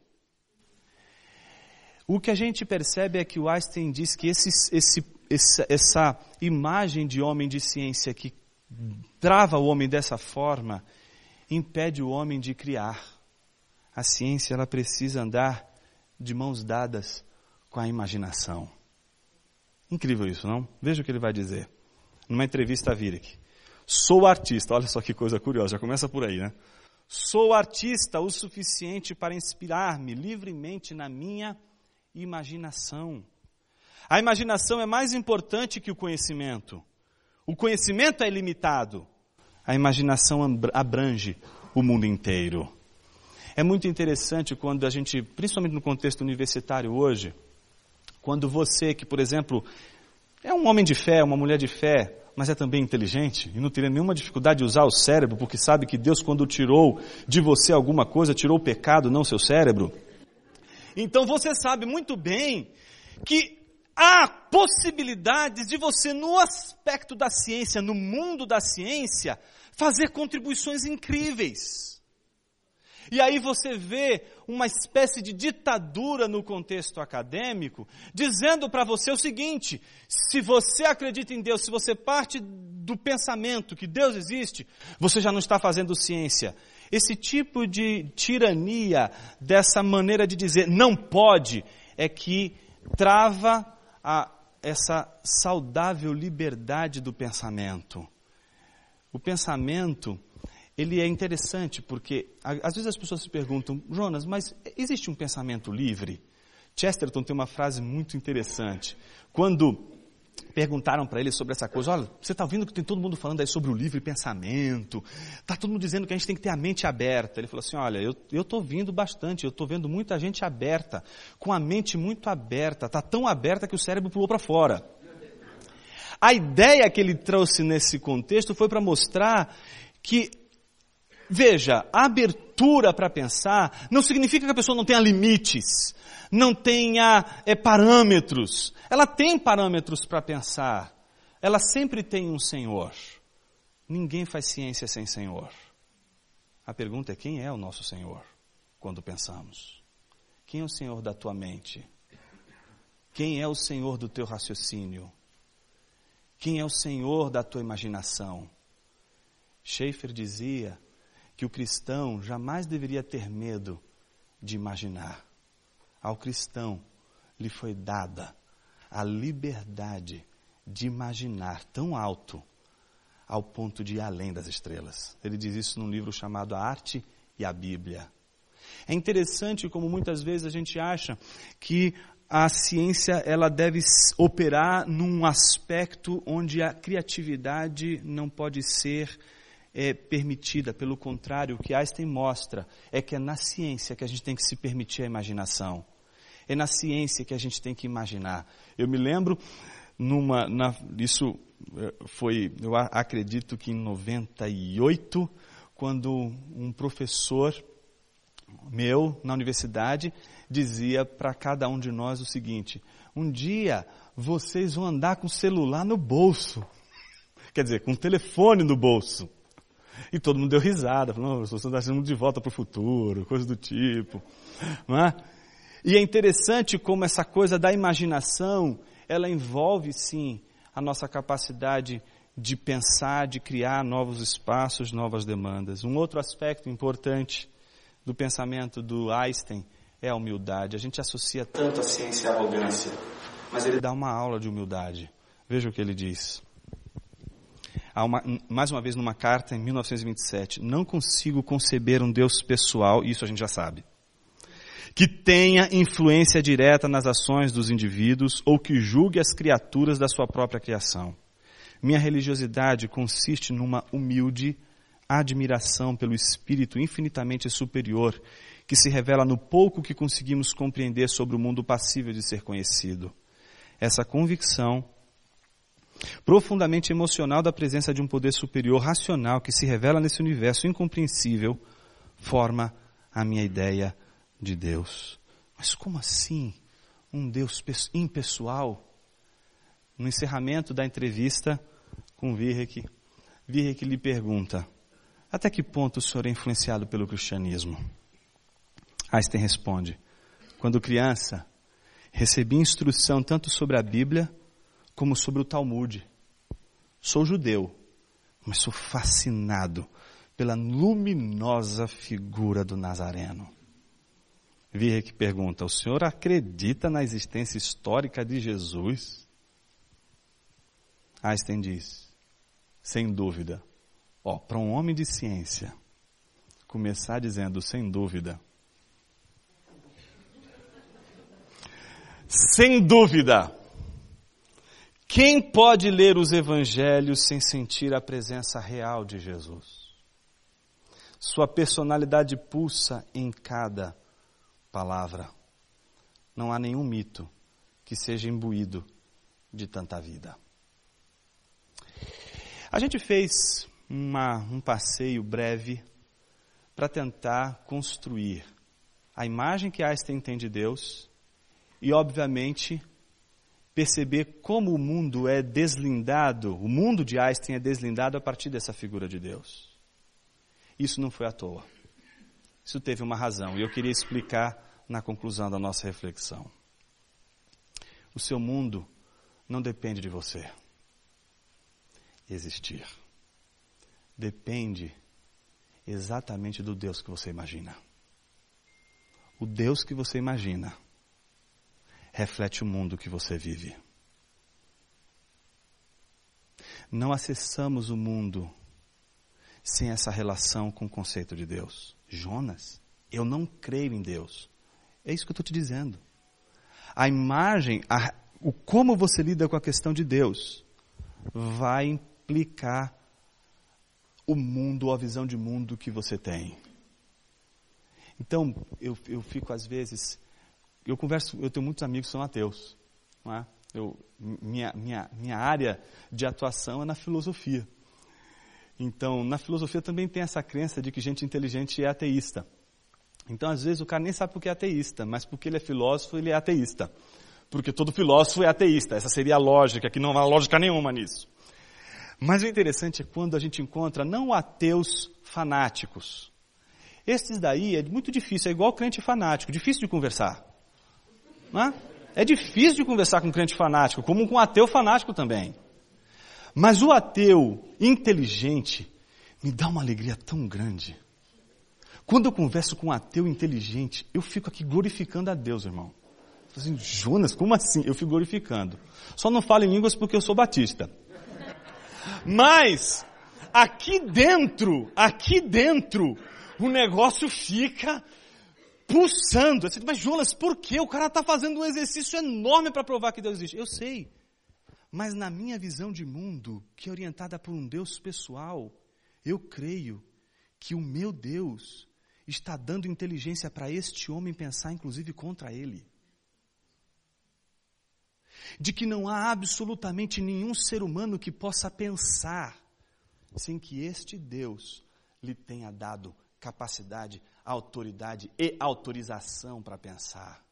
O que a gente percebe é que o Einstein diz que esse, esse, essa, essa imagem de homem de ciência que trava o homem dessa forma, impede o homem de criar. A ciência ela precisa andar de mãos dadas com a imaginação. Incrível isso, não? Veja o que ele vai dizer. Numa entrevista a Virek. Sou artista, olha só que coisa curiosa, já começa por aí, né? Sou artista o suficiente para inspirar-me livremente na minha imaginação. A imaginação é mais importante que o conhecimento. O conhecimento é ilimitado. A imaginação abrange o mundo inteiro. É muito interessante quando a gente, principalmente no contexto universitário hoje, quando você que, por exemplo, é um homem de fé, uma mulher de fé, mas é também inteligente e não teria nenhuma dificuldade de usar o cérebro, porque sabe que Deus, quando tirou de você alguma coisa, tirou o pecado, não seu cérebro. Então você sabe muito bem que há possibilidades de você, no aspecto da ciência, no mundo da ciência, fazer contribuições incríveis. E aí você vê uma espécie de ditadura no contexto acadêmico, dizendo para você o seguinte: se você acredita em Deus, se você parte do pensamento que Deus existe, você já não está fazendo ciência. Esse tipo de tirania, dessa maneira de dizer não pode, é que trava a, essa saudável liberdade do pensamento. O pensamento ele é interessante porque às vezes as pessoas se perguntam, Jonas, mas existe um pensamento livre? Chesterton tem uma frase muito interessante. Quando perguntaram para ele sobre essa coisa, olha, você está ouvindo que tem todo mundo falando aí sobre o livre pensamento, está todo mundo dizendo que a gente tem que ter a mente aberta. Ele falou assim, olha, eu estou ouvindo bastante, eu estou vendo muita gente aberta, com a mente muito aberta, está tão aberta que o cérebro pulou para fora. A ideia que ele trouxe nesse contexto foi para mostrar que Veja, abertura para pensar não significa que a pessoa não tenha limites, não tenha é, parâmetros. Ela tem parâmetros para pensar. Ela sempre tem um Senhor. Ninguém faz ciência sem Senhor. A pergunta é quem é o nosso Senhor quando pensamos? Quem é o Senhor da tua mente? Quem é o Senhor do teu raciocínio? Quem é o Senhor da tua imaginação? Schaeffer dizia que o cristão jamais deveria ter medo de imaginar. Ao cristão lhe foi dada a liberdade de imaginar tão alto ao ponto de ir além das estrelas. Ele diz isso num livro chamado A Arte e a Bíblia. É interessante como muitas vezes a gente acha que a ciência ela deve operar num aspecto onde a criatividade não pode ser é permitida, pelo contrário, o que Einstein mostra é que é na ciência que a gente tem que se permitir a imaginação. É na ciência que a gente tem que imaginar. Eu me lembro numa, na, isso é, foi, eu acredito que em 98, quando um professor meu na universidade dizia para cada um de nós o seguinte: um dia vocês vão andar com o celular no bolso. Quer dizer, com o telefone no bolso. E todo mundo deu risada, falou, você está sendo de volta para o futuro, coisa do tipo. Não é? E é interessante como essa coisa da imaginação, ela envolve sim a nossa capacidade de pensar, de criar novos espaços, novas demandas. Um outro aspecto importante do pensamento do Einstein é a humildade. A gente associa tanto a ciência à arrogância, mas ele dá uma aula de humildade. Veja o que ele diz uma, mais uma vez numa carta em 1927, não consigo conceber um Deus pessoal, isso a gente já sabe, que tenha influência direta nas ações dos indivíduos ou que julgue as criaturas da sua própria criação. Minha religiosidade consiste numa humilde admiração pelo Espírito infinitamente superior que se revela no pouco que conseguimos compreender sobre o mundo passível de ser conhecido. Essa convicção profundamente emocional da presença de um poder superior racional que se revela nesse universo incompreensível, forma a minha ideia de Deus. Mas como assim um Deus impessoal? No encerramento da entrevista com Virek, Virek lhe pergunta: até que ponto o senhor é influenciado pelo cristianismo? Einstein responde: quando criança, recebi instrução tanto sobre a Bíblia como sobre o Talmud. Sou judeu, mas sou fascinado pela luminosa figura do Nazareno. Virre que pergunta: o senhor acredita na existência histórica de Jesus? Einstein diz: sem dúvida. Ó, para um homem de ciência, começar dizendo sem dúvida. Sem dúvida. Quem pode ler os evangelhos sem sentir a presença real de Jesus? Sua personalidade pulsa em cada palavra. Não há nenhum mito que seja imbuído de tanta vida. A gente fez uma, um passeio breve para tentar construir a imagem que Einstein tem de Deus e, obviamente, perceber como o mundo é deslindado, o mundo de Einstein é deslindado a partir dessa figura de Deus. Isso não foi à toa. Isso teve uma razão e eu queria explicar na conclusão da nossa reflexão. O seu mundo não depende de você existir. Depende exatamente do Deus que você imagina. O Deus que você imagina reflete o mundo que você vive. Não acessamos o mundo sem essa relação com o conceito de Deus. Jonas, eu não creio em Deus. É isso que eu estou te dizendo. A imagem, a, o como você lida com a questão de Deus, vai implicar o mundo, a visão de mundo que você tem. Então, eu, eu fico às vezes, eu converso, eu tenho muitos amigos que são ateus. Não é? eu, minha, minha, minha área de atuação é na filosofia. Então, na filosofia também tem essa crença de que gente inteligente é ateísta. Então, às vezes, o cara nem sabe porque é ateísta, mas porque ele é filósofo, ele é ateísta. Porque todo filósofo é ateísta. Essa seria a lógica, que não há lógica nenhuma nisso. Mas o interessante é quando a gente encontra não ateus fanáticos. Esses daí é muito difícil, é igual crente fanático, difícil de conversar. Não é? é difícil de conversar com crente fanático, como com ateu fanático também. Mas o ateu inteligente me dá uma alegria tão grande. Quando eu converso com um ateu inteligente, eu fico aqui glorificando a Deus, irmão. Assim, Jonas, como assim? Eu fico glorificando. Só não falo em línguas porque eu sou batista. Mas, aqui dentro, aqui dentro, o negócio fica pulsando. Mas Jonas, por que? O cara está fazendo um exercício enorme para provar que Deus existe. Eu sei. Mas na minha visão de mundo, que é orientada por um Deus pessoal, eu creio que o meu Deus está dando inteligência para este homem pensar, inclusive, contra ele. De que não há absolutamente nenhum ser humano que possa pensar sem que este Deus lhe tenha dado capacidade, autoridade e autorização para pensar.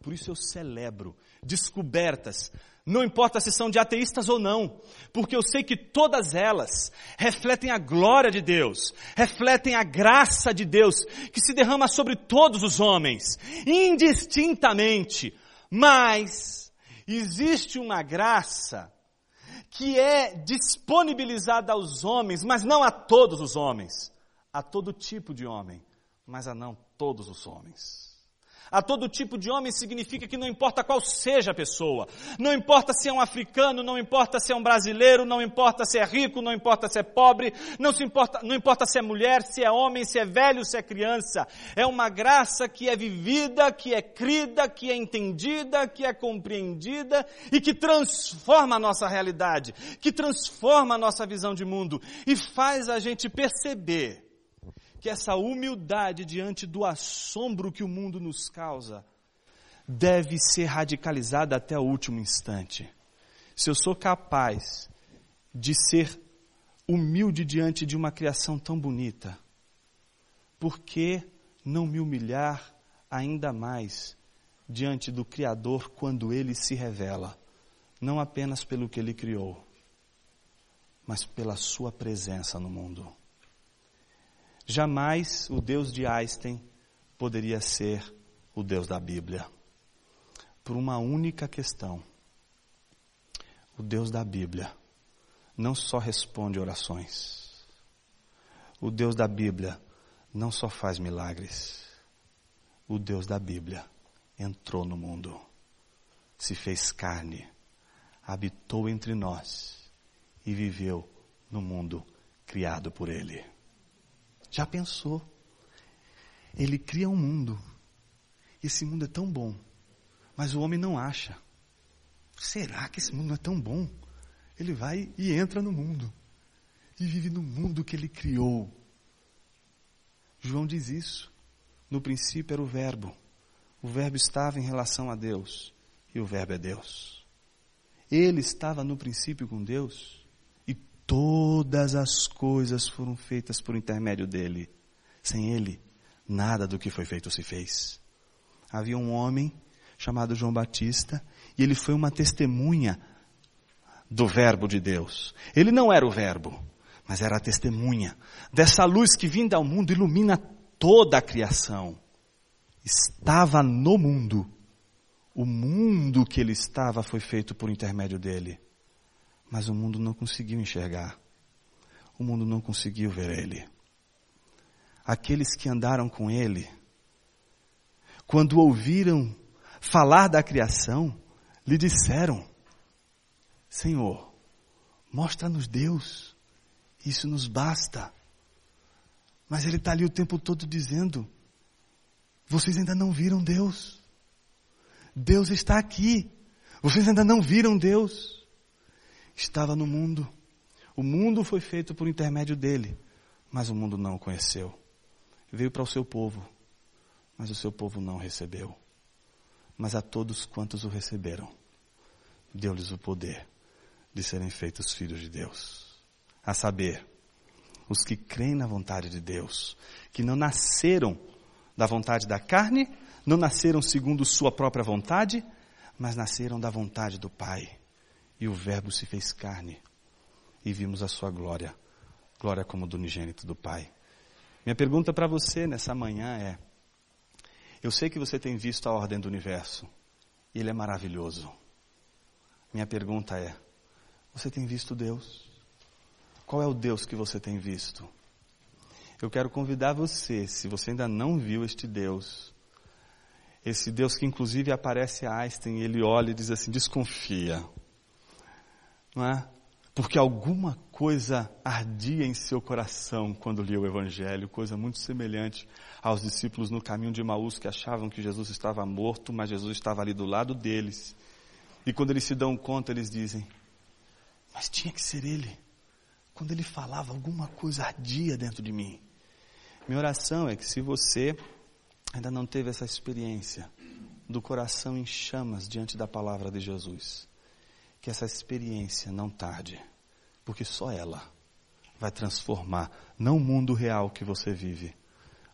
Por isso eu celebro descobertas, não importa se são de ateístas ou não, porque eu sei que todas elas refletem a glória de Deus, refletem a graça de Deus que se derrama sobre todos os homens, indistintamente. Mas existe uma graça que é disponibilizada aos homens, mas não a todos os homens, a todo tipo de homem, mas a não todos os homens. A todo tipo de homem significa que não importa qual seja a pessoa, não importa se é um africano, não importa se é um brasileiro, não importa se é rico, não importa se é pobre, não, se importa, não importa se é mulher, se é homem, se é velho, se é criança. É uma graça que é vivida, que é crida, que é entendida, que é compreendida e que transforma a nossa realidade, que transforma a nossa visão de mundo e faz a gente perceber que essa humildade diante do assombro que o mundo nos causa deve ser radicalizada até o último instante. Se eu sou capaz de ser humilde diante de uma criação tão bonita, por que não me humilhar ainda mais diante do Criador quando ele se revela? Não apenas pelo que ele criou, mas pela sua presença no mundo. Jamais o Deus de Einstein poderia ser o Deus da Bíblia. Por uma única questão. O Deus da Bíblia não só responde orações. O Deus da Bíblia não só faz milagres, o Deus da Bíblia entrou no mundo, se fez carne, habitou entre nós e viveu no mundo criado por Ele. Já pensou? Ele cria um mundo, esse mundo é tão bom, mas o homem não acha. Será que esse mundo não é tão bom? Ele vai e entra no mundo, e vive no mundo que ele criou. João diz isso. No princípio era o Verbo. O Verbo estava em relação a Deus. E o Verbo é Deus. Ele estava no princípio com Deus. Todas as coisas foram feitas por intermédio dele. Sem ele, nada do que foi feito se fez. Havia um homem chamado João Batista. E ele foi uma testemunha do Verbo de Deus. Ele não era o Verbo, mas era a testemunha dessa luz que vinda ao mundo ilumina toda a criação. Estava no mundo. O mundo que ele estava foi feito por intermédio dele. Mas o mundo não conseguiu enxergar. O mundo não conseguiu ver ele. Aqueles que andaram com ele, quando ouviram falar da criação, lhe disseram: Senhor, mostra-nos Deus, isso nos basta. Mas ele está ali o tempo todo dizendo: vocês ainda não viram Deus. Deus está aqui. Vocês ainda não viram Deus. Estava no mundo. O mundo foi feito por intermédio dele, mas o mundo não o conheceu. Veio para o seu povo, mas o seu povo não o recebeu. Mas a todos quantos o receberam, deu-lhes o poder de serem feitos filhos de Deus. A saber, os que creem na vontade de Deus, que não nasceram da vontade da carne, não nasceram segundo sua própria vontade, mas nasceram da vontade do Pai. E o Verbo se fez carne e vimos a sua glória, glória como do unigênito do Pai. Minha pergunta para você nessa manhã é: eu sei que você tem visto a ordem do universo, ele é maravilhoso. Minha pergunta é: você tem visto Deus? Qual é o Deus que você tem visto? Eu quero convidar você, se você ainda não viu este Deus, esse Deus que inclusive aparece a Einstein, ele olha e diz assim: desconfia. Não é? Porque alguma coisa ardia em seu coração quando lia o Evangelho, coisa muito semelhante aos discípulos no caminho de Maús que achavam que Jesus estava morto, mas Jesus estava ali do lado deles. E quando eles se dão conta, eles dizem: Mas tinha que ser Ele quando ele falava, alguma coisa ardia dentro de mim. Minha oração é que se você ainda não teve essa experiência do coração em chamas diante da palavra de Jesus, que essa experiência não tarde, porque só ela vai transformar não o mundo real que você vive,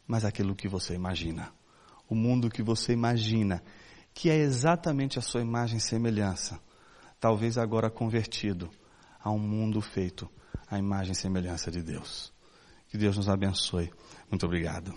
mas aquilo que você imagina. O mundo que você imagina, que é exatamente a sua imagem e semelhança, talvez agora convertido a um mundo feito a imagem e semelhança de Deus. Que Deus nos abençoe. Muito obrigado.